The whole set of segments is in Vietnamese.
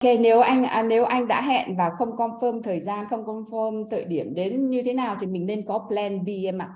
Ok, nếu anh à, nếu anh đã hẹn và không confirm thời gian, không confirm thời điểm đến như thế nào thì mình nên có plan B em ạ.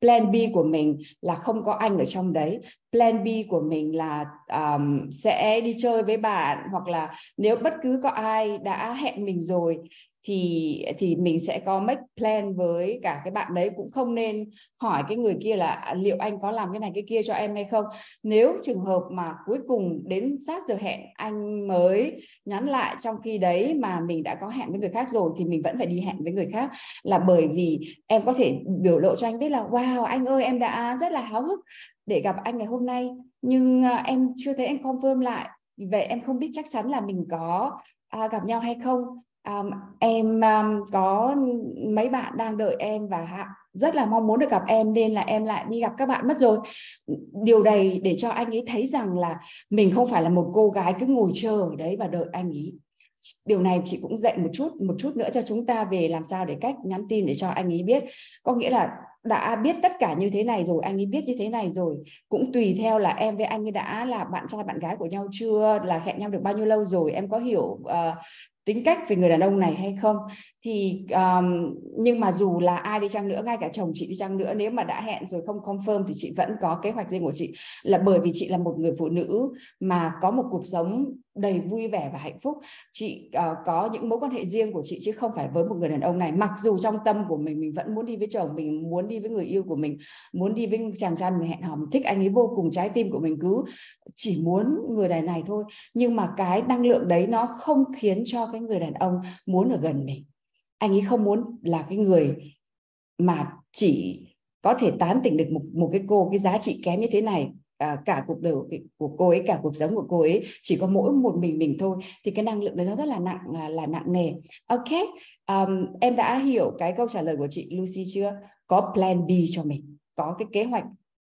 Plan B của mình là không có anh ở trong đấy. Plan B của mình là um, sẽ đi chơi với bạn hoặc là nếu bất cứ có ai đã hẹn mình rồi thì thì mình sẽ có make plan với cả cái bạn đấy cũng không nên hỏi cái người kia là à, liệu anh có làm cái này cái kia cho em hay không? Nếu trường hợp mà cuối cùng đến sát giờ hẹn anh mới nhắn lại trong khi đấy mà mình đã có hẹn với người khác rồi thì mình vẫn phải đi hẹn với người khác là bởi vì em có thể biểu lộ cho anh biết là wow anh ơi em đã rất là háo hức để gặp anh ngày hôm nay nhưng à, em chưa thấy anh confirm lại vì vậy em không biết chắc chắn là mình có à, gặp nhau hay không um, em um, có mấy bạn đang đợi em và rất là mong muốn được gặp em nên là em lại đi gặp các bạn mất rồi. Điều này để cho anh ấy thấy rằng là mình không phải là một cô gái cứ ngồi chờ ở đấy và đợi anh ấy. Điều này chị cũng dạy một chút một chút nữa cho chúng ta về làm sao để cách nhắn tin để cho anh ấy biết. Có nghĩa là đã biết tất cả như thế này rồi anh ấy biết như thế này rồi cũng tùy theo là em với anh ấy đã là bạn trai bạn gái của nhau chưa là hẹn nhau được bao nhiêu lâu rồi em có hiểu uh, tính cách về người đàn ông này hay không? Thì um, nhưng mà dù là ai đi chăng nữa ngay cả chồng chị đi chăng nữa nếu mà đã hẹn rồi không confirm thì chị vẫn có kế hoạch riêng của chị. Là bởi vì chị là một người phụ nữ mà có một cuộc sống đầy vui vẻ và hạnh phúc chị uh, có những mối quan hệ riêng của chị chứ không phải với một người đàn ông này. Mặc dù trong tâm của mình mình vẫn muốn đi với chồng mình muốn đi với người yêu của mình muốn đi với chàng trai mình hẹn hò mình thích anh ấy vô cùng trái tim của mình cứ chỉ muốn người đàn này thôi. Nhưng mà cái năng lượng đấy nó không khiến cho cái người đàn ông muốn ở gần mình. Anh ấy không muốn là cái người mà chỉ có thể tán tỉnh được một một cái cô cái giá trị kém như thế này. À, cả cuộc đời của cô ấy cả cuộc sống của cô ấy chỉ có mỗi một mình mình thôi thì cái năng lượng đấy nó rất là nặng là, là nặng nề. Ok um, em đã hiểu cái câu trả lời của chị Lucy chưa? Có plan B cho mình có cái kế hoạch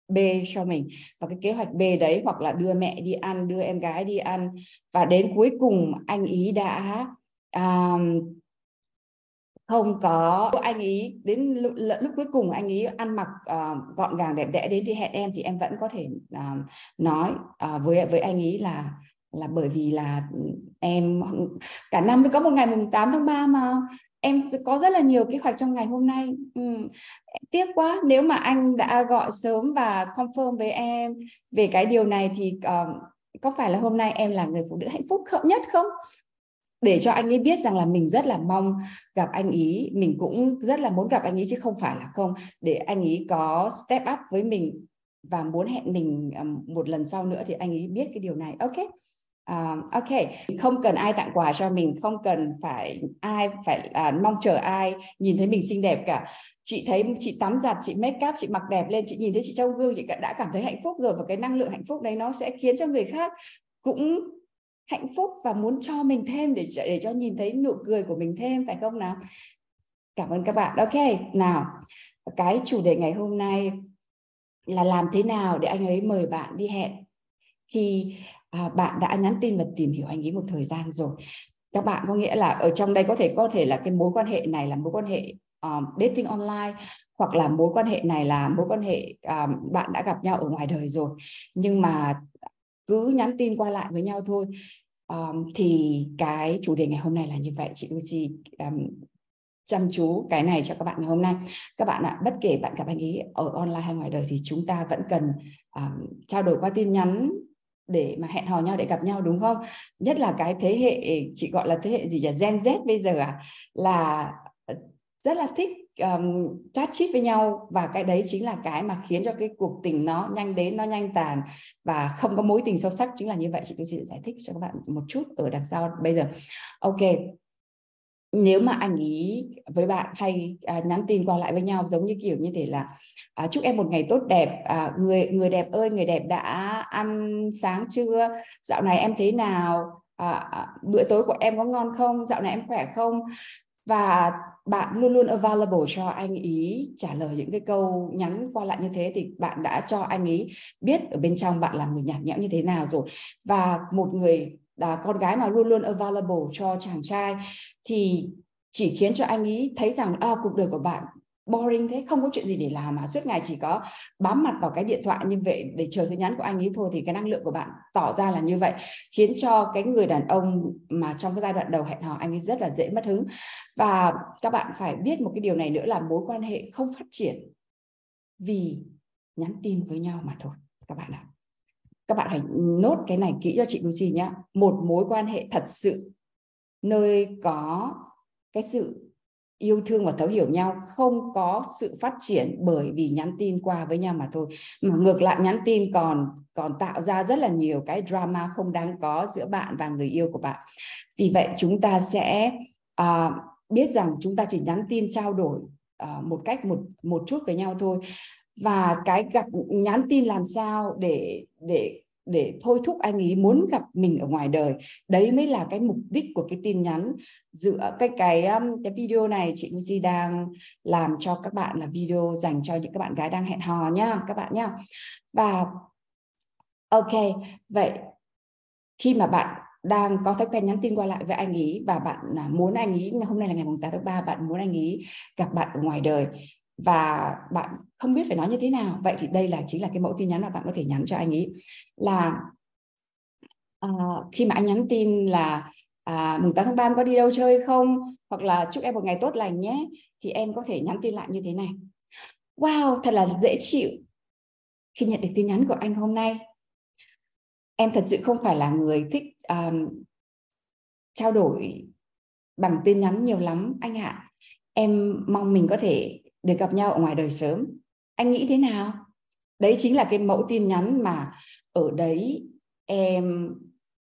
B cho mình. Và cái kế hoạch B đấy hoặc là đưa mẹ đi ăn đưa em gái đi ăn. Và đến cuối cùng anh ý đã um, không có anh ý đến lúc, lúc cuối cùng anh ý ăn mặc uh, gọn gàng đẹp đẽ đến thì hẹn em thì em vẫn có thể uh, nói uh, với với anh ý là là bởi vì là ừ, em cả năm mới có một ngày mùng 8 tháng 3 mà em có rất là nhiều kế hoạch trong ngày hôm nay ừ. tiếc quá nếu mà anh đã gọi sớm và confirm với em về cái điều này thì uh, có phải là hôm nay em là người phụ nữ hạnh phúc nhất không để cho anh ấy biết rằng là mình rất là mong gặp anh ý mình cũng rất là muốn gặp anh ý chứ không phải là không. Để anh ý có step up với mình và muốn hẹn mình một lần sau nữa thì anh ấy biết cái điều này. Ok? Uh, ok, không cần ai tặng quà cho mình, không cần phải ai phải uh, mong chờ ai nhìn thấy mình xinh đẹp cả. Chị thấy chị tắm giặt, chị make up, chị mặc đẹp lên, chị nhìn thấy chị trong gương, chị đã cảm thấy hạnh phúc rồi và cái năng lượng hạnh phúc đấy nó sẽ khiến cho người khác cũng hạnh phúc và muốn cho mình thêm để để cho nhìn thấy nụ cười của mình thêm phải không nào? Cảm ơn các bạn. Ok nào cái chủ đề ngày hôm nay là làm thế nào để anh ấy mời bạn đi hẹn? Khi à, bạn đã nhắn tin và tìm hiểu anh ấy một thời gian rồi. Các bạn có nghĩa là ở trong đây có thể có thể là cái mối quan hệ này là mối quan hệ um, dating online hoặc là mối quan hệ này là mối quan hệ um, bạn đã gặp nhau ở ngoài đời rồi. Nhưng mà cứ nhắn tin qua lại với nhau thôi. Um, thì cái chủ đề ngày hôm nay là như vậy. Chị Lucy um, chăm chú cái này cho các bạn ngày hôm nay. Các bạn ạ bất kể bạn gặp anh ấy ở online hay ngoài đời thì chúng ta vẫn cần um, trao đổi qua tin nhắn để mà hẹn hò nhau để gặp nhau đúng không? Nhất là cái thế hệ chị gọi là thế hệ gì nhỉ? Gen Z bây giờ à là ờ, rất là thích um, chat chít với nhau và cái đấy chính là cái mà khiến cho cái cuộc tình nó nhanh đến nó nhanh tàn và không có mối tình sâu sắc chính là như vậy. Chị tôi sẽ giải thích cho các bạn một chút ở đằng sau bây giờ? Ok. Nếu mà anh ý với bạn hay à, nhắn tin qua lại với nhau giống như kiểu như thế là à, chúc em một ngày tốt đẹp à, người người đẹp ơi người đẹp đã ăn sáng chưa? Dạo này em thế nào? À, à bữa tối của em có ngon không? Dạo này em khỏe không? Và bạn luôn luôn available cho anh ý trả lời những cái câu nhắn qua lại như thế thì bạn đã cho anh ý biết ở bên trong bạn là người nhạt nhẽo như thế nào rồi. Và một người là con gái mà luôn luôn available cho chàng trai thì chỉ khiến cho anh ý thấy rằng à, cuộc đời của bạn boring thế, không có chuyện gì để làm mà. Suốt ngày chỉ có bám mặt vào cái điện thoại như vậy để chờ tin nhắn của anh ấy thôi thì cái năng lượng của bạn tỏ ra là như vậy, khiến cho cái người đàn ông mà trong cái giai đoạn đầu hẹn hò anh ấy rất là dễ mất hứng. Và các bạn phải biết một cái điều này nữa là mối quan hệ không phát triển vì nhắn tin với nhau mà thôi, các bạn ạ. Các bạn hãy nốt cái này kỹ cho chị Lucy nhé một mối quan hệ thật sự nơi có cái sự yêu thương và thấu hiểu nhau không có sự phát triển bởi vì nhắn tin qua với nhau mà thôi. Mà ngược lại nhắn tin còn còn tạo ra rất là nhiều cái drama không đáng có giữa bạn và người yêu của bạn. Vì vậy chúng ta sẽ uh, biết rằng chúng ta chỉ nhắn tin trao đổi uh, một cách một một chút với nhau thôi. Và cái gặp nhắn tin làm sao để để để thôi thúc anh ấy muốn gặp mình ở ngoài đời. Đấy mới là cái mục đích của cái tin nhắn giữa cái cái um, cái video này. Chị Lucy đang làm cho các bạn là video dành cho những các bạn gái đang hẹn hò nha, các bạn nhá và, ok, vậy khi mà bạn đang có thói quen nhắn tin qua lại với anh ấy và bạn à, muốn anh ấy, hôm nay là ngày 8 tháng 3 bạn muốn anh ấy gặp bạn ở ngoài đời và bạn không biết phải nói như thế nào. Vậy thì đây là chính là cái mẫu tin nhắn mà bạn có thể nhắn cho anh ấy là uh, khi mà anh nhắn tin là à, mùng 8 tháng 3 em có đi đâu chơi không? Hoặc là chúc em một ngày tốt lành nhé. Thì em có thể nhắn tin lại như thế này. Wow thật là dễ chịu khi nhận được tin nhắn của anh hôm nay. Em thật sự không phải là người thích um, trao đổi bằng tin nhắn nhiều lắm anh ạ. Em mong mình có thể để gặp nhau ở ngoài đời sớm. Anh nghĩ thế nào? Đấy chính là cái mẫu tin nhắn mà ở đấy em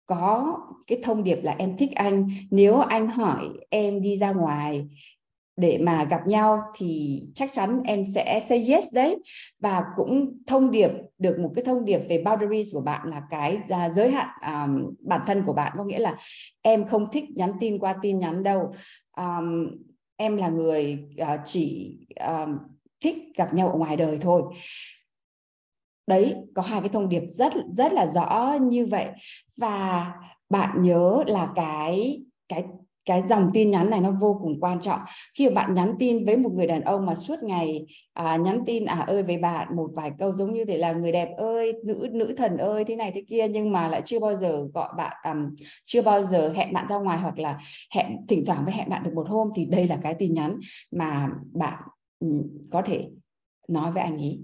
có cái thông điệp là em thích anh. Nếu anh hỏi em đi ra ngoài để mà gặp nhau thì chắc chắn em sẽ say yes đấy. Và cũng thông điệp được một cái thông điệp về boundaries của bạn là cái giới hạn um, bản thân của bạn. Có nghĩa là em không thích nhắn tin qua tin nhắn đâu. Um, em là người uh, chỉ uh, thích gặp nhau ở ngoài đời thôi. Đấy có hai cái thông điệp rất rất là rõ như vậy. Và bạn nhớ là cái cái cái dòng tin nhắn này nó vô cùng quan trọng. Khi mà bạn nhắn tin với một người đàn ông mà suốt ngày à, nhắn tin à ơi với bạn một vài câu giống như thế là người đẹp ơi nữ nữ thần ơi thế này thế kia nhưng mà lại chưa bao giờ gọi bạn um, chưa bao giờ hẹn bạn ra ngoài hoặc là hẹn thỉnh thoảng với hẹn bạn được một hôm thì đây là cái tin nhắn mà bạn um, có thể nói với anh ấy.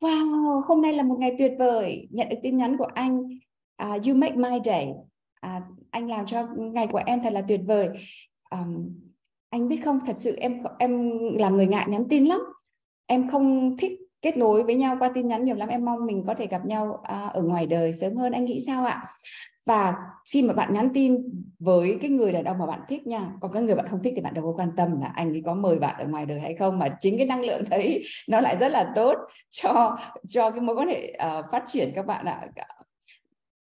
Wow hôm nay là một ngày tuyệt vời nhận được tin nhắn của anh. Uh, you make my day à, anh làm cho ngày của em thật là tuyệt vời. Um, anh biết không thật sự em em là người ngại nhắn tin lắm. Em không thích kết nối với nhau qua tin nhắn nhiều lắm. Em mong mình có thể gặp nhau à, ở ngoài đời sớm hơn. Anh nghĩ sao ạ? Và khi mà bạn nhắn tin với cái người đàn ông mà bạn thích nha còn cái người bạn không thích thì bạn đâu có quan tâm là anh ấy có mời bạn ở ngoài đời hay không mà chính cái năng lượng đấy nó lại rất là tốt cho cho cái mối quan hệ uh, phát triển các bạn ạ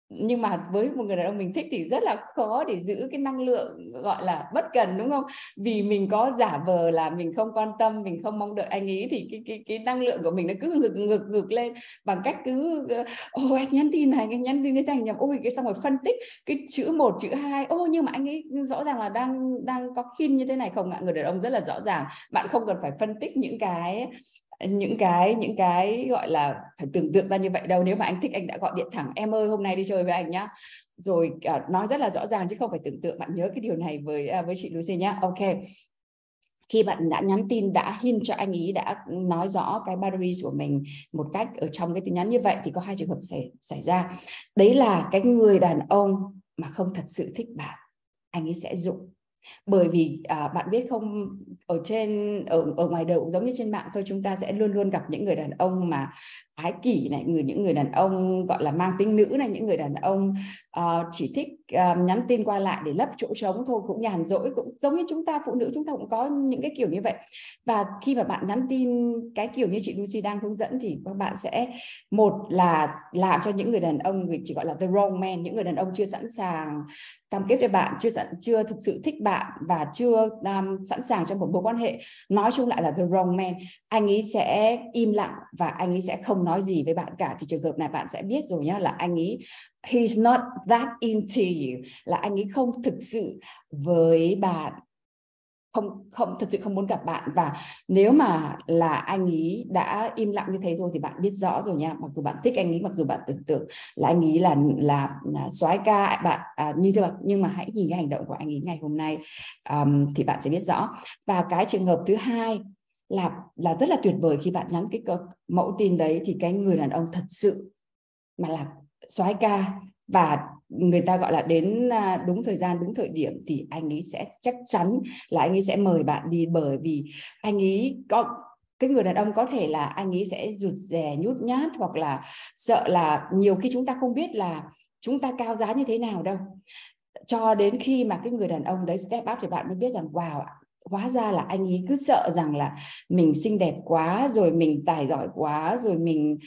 nhưng mà với một người đàn ông mình thích thì rất là khó để giữ cái năng lượng, gọi là, bất cần, đúng không? Vì mình có giả vờ là mình không quan tâm, mình không mong đợi anh ấy thì cái cái cái năng lượng của mình nó cứ ngực ngực ngực lên bằng cách cứ ôi anh nhắn tin này, anh nhắn tin thế này nhầm. Ôi, cái xong rồi phân tích cái chữ một, chữ hai. Ô, nhưng mà anh ấy rõ ràng là đang đang có khiên như thế này không ạ? Người đàn ông rất là rõ ràng. Bạn không cần phải phân tích những cái những cái những cái gọi là phải tưởng tượng ra như vậy đâu. Nếu mà anh thích anh đã gọi điện thẳng em ơi hôm nay đi chơi với anh nhá. Rồi uh, nói rất là rõ ràng chứ không phải tưởng tượng. Bạn nhớ cái điều này với uh, với chị Lucy nhá. Ok. Khi bạn đã nhắn tin đã hin cho anh ý đã nói rõ cái boundaries của mình một cách ở trong cái tin nhắn như vậy thì có hai trường hợp xảy xảy ra. Đấy là cái người đàn ông mà không thật sự thích bạn anh ấy sẽ dụng bởi vì à, bạn biết không ở trên ở ở ngoài đời cũng giống như trên mạng thôi chúng ta sẽ luôn luôn gặp những người đàn ông mà ái kỷ này người những người đàn ông gọi là mang tính nữ này những người đàn ông uh, chỉ thích À, nhắn tin qua lại để lấp chỗ trống thôi cũng nhàn rỗi cũng giống như chúng ta phụ nữ chúng ta cũng có những cái kiểu như vậy. Và khi mà bạn nhắn tin cái kiểu như chị Lucy đang hướng dẫn thì các bạn sẽ một là làm cho những người đàn ông người chỉ gọi là the wrong man những người đàn ông chưa sẵn sàng cam kết với bạn chưa sẵn chưa thực sự thích bạn và chưa um, sẵn sàng cho một mối quan hệ. Nói chung lại là the wrong man. Anh ấy sẽ im lặng và anh ấy sẽ không nói gì với bạn cả. Thì trường hợp này bạn sẽ biết rồi nhá là anh ấy he's not that into you. Là anh ấy không thực sự với bạn. Không không thật sự không muốn gặp bạn. Và nếu mà là anh ấy đã im lặng như thế rồi thì bạn biết rõ rồi nha. Mặc dù bạn thích anh ấy mặc dù bạn tưởng tượng là anh ấy là là, là soái ca bạn à, như thế nhưng mà hãy nhìn cái hành động của anh ấy ngày hôm nay um, thì bạn sẽ biết rõ. Và cái trường hợp thứ hai là là rất là tuyệt vời khi bạn nhắn cái mẫu tin đấy thì cái người đàn ông thật sự mà là soái ca. Và người ta gọi là đến à, đúng thời gian, đúng thời điểm thì anh ấy sẽ chắc chắn là anh ấy sẽ mời bạn đi bởi vì anh ấy có, cái người đàn ông có thể là anh ấy sẽ rụt rè, nhút nhát hoặc là sợ là nhiều khi chúng ta không biết là chúng ta cao giá như thế nào đâu. Cho đến khi mà cái người đàn ông đấy step up thì bạn mới biết rằng, wow hóa ra là anh ấy cứ sợ rằng là mình xinh đẹp quá rồi mình tài giỏi quá rồi mình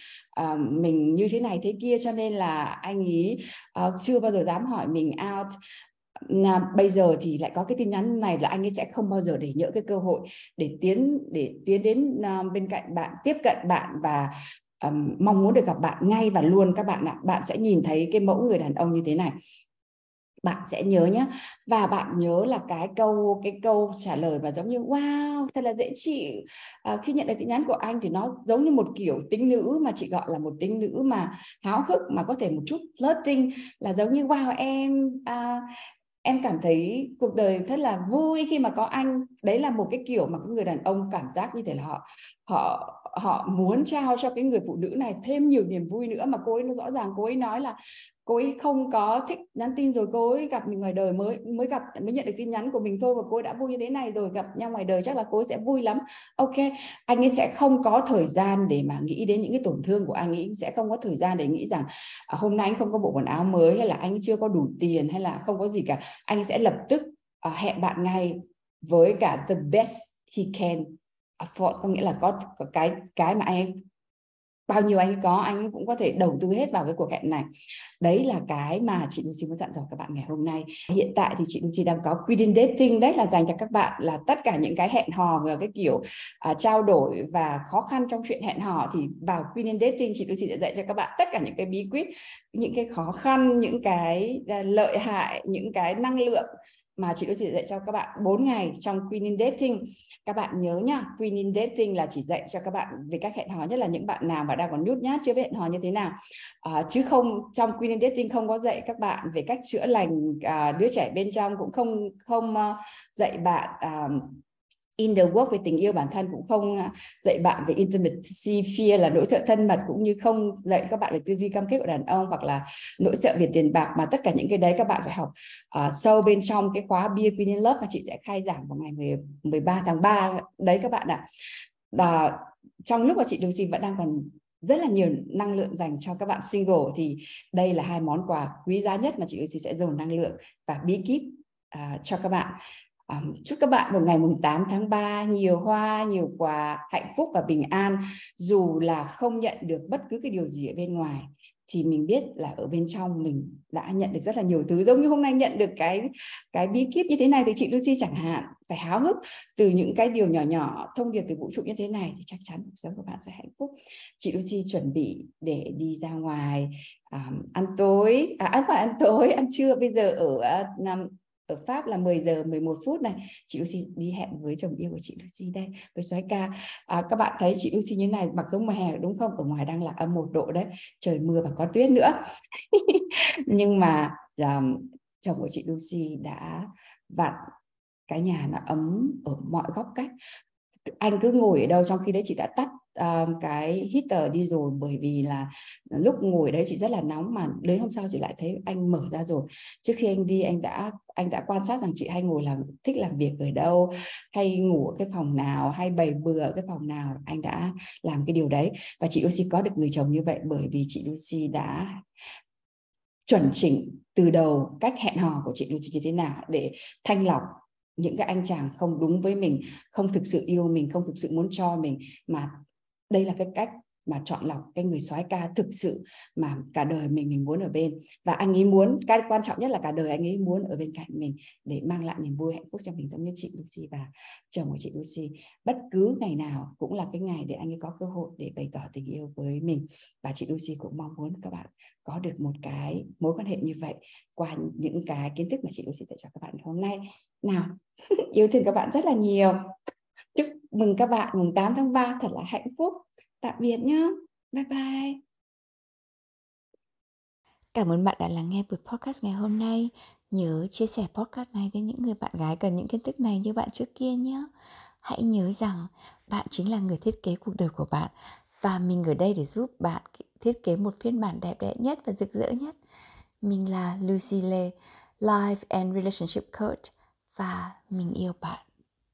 uh, mình như thế này thế kia cho nên là anh ấy uh, chưa bao giờ dám hỏi mình out. Là bây giờ thì lại có cái tin nhắn này là anh ấy sẽ không bao giờ để nhỡ cái cơ hội để tiến để tiến đến uh, bên cạnh bạn tiếp cận bạn và um, mong muốn được gặp bạn ngay và luôn. Các bạn ạ bạn sẽ nhìn thấy cái mẫu người đàn ông như thế này bạn sẽ nhớ nhé và bạn nhớ là cái câu cái câu trả lời và giống như wow thật là dễ chịu. À, khi nhận được tin nhắn của anh thì nó giống như một kiểu tính nữ mà chị gọi là một tính nữ mà háo hức mà có thể một chút flirting là giống như wow em à, em cảm thấy cuộc đời rất là vui khi mà có anh. Đấy là một cái kiểu mà cái người đàn ông cảm giác như thế là họ họ họ muốn trao cho cái người phụ nữ này thêm nhiều niềm vui nữa mà cô ấy nó rõ ràng cô ấy nói là cô ấy không có thích nhắn tin rồi cô ấy gặp mình ngoài đời mới mới gặp mới nhận được tin nhắn của mình thôi và cô ấy đã vui như thế này rồi gặp nhau ngoài đời chắc là cô ấy sẽ vui lắm. Ok anh ấy sẽ không có thời gian để mà nghĩ đến những cái tổn thương của anh ấy sẽ không có thời gian để nghĩ rằng à, hôm nay anh không có bộ quần áo mới hay là anh chưa có đủ tiền hay là không có gì cả. Anh sẽ lập tức à, hẹn bạn ngay với cả the best he can afford có nghĩa là có, có cái cái mà anh ấy bao nhiêu anh có anh cũng có thể đầu tư hết vào cái cuộc hẹn này. Đấy là cái mà chị Lucy muốn dặn dò các bạn ngày hôm nay. Hiện tại thì chị Lucy đang có Queen Dating đấy là dành cho các bạn là tất cả những cái hẹn hò và cái kiểu uh, trao đổi và khó khăn trong chuyện hẹn hò thì vào Queen Dating chị Lucy sẽ dạy cho các bạn tất cả những cái bí quyết những cái khó khăn những cái à, lợi hại những cái năng lượng mà chị có chỉ dạy cho các bạn 4 ngày trong Queen in Dating. Các bạn nhớ nhá Queen in Dating là chỉ dạy cho các bạn về các hẹn hò nhất là những bạn nào mà đang còn nhút nhát chưa biết hẹn hò như thế nào. À, chứ không trong Queen in Dating không có dạy các bạn về cách chữa lành à, đứa trẻ bên trong cũng không không uh, dạy bạn uh, in the work về tình yêu bản thân cũng không à, dạy bạn về intimacy fear là nỗi sợ thân mật cũng như không dạy các bạn về tư duy cam kết của đàn ông hoặc là nỗi sợ về tiền bạc mà tất cả những cái đấy các bạn phải học uh, sâu bên trong cái khóa Be Queen in Love mà chị sẽ khai giảng vào ngày 10, 13 tháng 3 đấy các bạn ạ. Và trong lúc mà chị Lucy vẫn đang còn rất là nhiều năng lượng dành cho các bạn single thì đây là hai món quà quý giá nhất mà chị Lucy sẽ dồn năng lượng và bí kíp uh, à, cho các bạn. Um, chúc các bạn một ngày mùng 8 tháng 3 nhiều hoa, nhiều quà, hạnh phúc và bình an. Dù là không nhận được bất cứ cái điều gì ở bên ngoài thì mình biết là ở bên trong mình đã nhận được rất là nhiều thứ. Giống như hôm nay nhận được cái cái bí kíp như thế này từ chị Lucy chẳng hạn. Phải háo hức từ những cái điều nhỏ nhỏ thông điệp từ vũ trụ như thế này thì chắc chắn cuộc sống của bạn sẽ hạnh phúc. Chị Lucy chuẩn bị để đi ra ngoài um, ăn tối à, à ăn phải ăn tối ăn trưa. Bây giờ ở uh, ở Pháp là 10 giờ 11 phút này. Chị Lucy đi hẹn với chồng yêu của chị Lucy đây với soái ca. À, các bạn thấy chị Lucy như này mặc giống mùa hè đúng không? Ở ngoài đang là âm một độ đấy. Trời mưa và có tuyết nữa. Nhưng mà um, chồng của chị Lucy đã vặn cái nhà nó ấm ở mọi góc cách. Anh cứ ngồi ở đâu trong khi đấy chị đã tắt uh, cái heater đi rồi bởi vì là lúc ngồi đấy chị rất là nóng mà đến hôm sau chị lại thấy anh mở ra rồi. Trước khi anh đi anh đã anh đã quan sát rằng chị hay ngồi làm thích làm việc ở đâu hay ngủ ở cái phòng nào hay bày bừa ở cái phòng nào anh đã làm cái điều đấy. Và chị Lucy có được người chồng như vậy bởi vì chị Lucy đã chuẩn chỉnh từ đầu cách hẹn hò của chị Lucy như thế nào để thanh lọc những cái anh chàng không đúng với mình không thực sự yêu mình không thực sự muốn cho mình mà đây là cái cách mà chọn lọc cái người soái ca thực sự mà cả đời mình mình muốn ở bên. Và anh ấy muốn, cái quan trọng nhất là cả đời anh ấy muốn ở bên cạnh mình để mang lại niềm vui hạnh phúc cho mình giống như chị Lucy và chồng của chị Lucy. Bất cứ ngày nào cũng là cái ngày để anh ấy có cơ hội để bày tỏ tình yêu với mình. Và chị Lucy cũng mong muốn các bạn có được một cái mối quan hệ như vậy qua những cái kiến thức mà chị Lucy dạy cho các bạn hôm nay. Nào, yêu thương các bạn rất là nhiều mừng các bạn mùng 8 tháng 3 thật là hạnh phúc tạm biệt nhé bye bye Cảm ơn bạn đã lắng nghe buổi podcast ngày hôm nay. Nhớ chia sẻ podcast này đến những người bạn gái cần những kiến thức này như bạn trước kia nhé. Hãy nhớ rằng bạn chính là người thiết kế cuộc đời của bạn và mình ở đây để giúp bạn thiết kế một phiên bản đẹp đẽ nhất và rực rỡ nhất. Mình là Lucy Lê, Life and Relationship Coach và mình yêu bạn.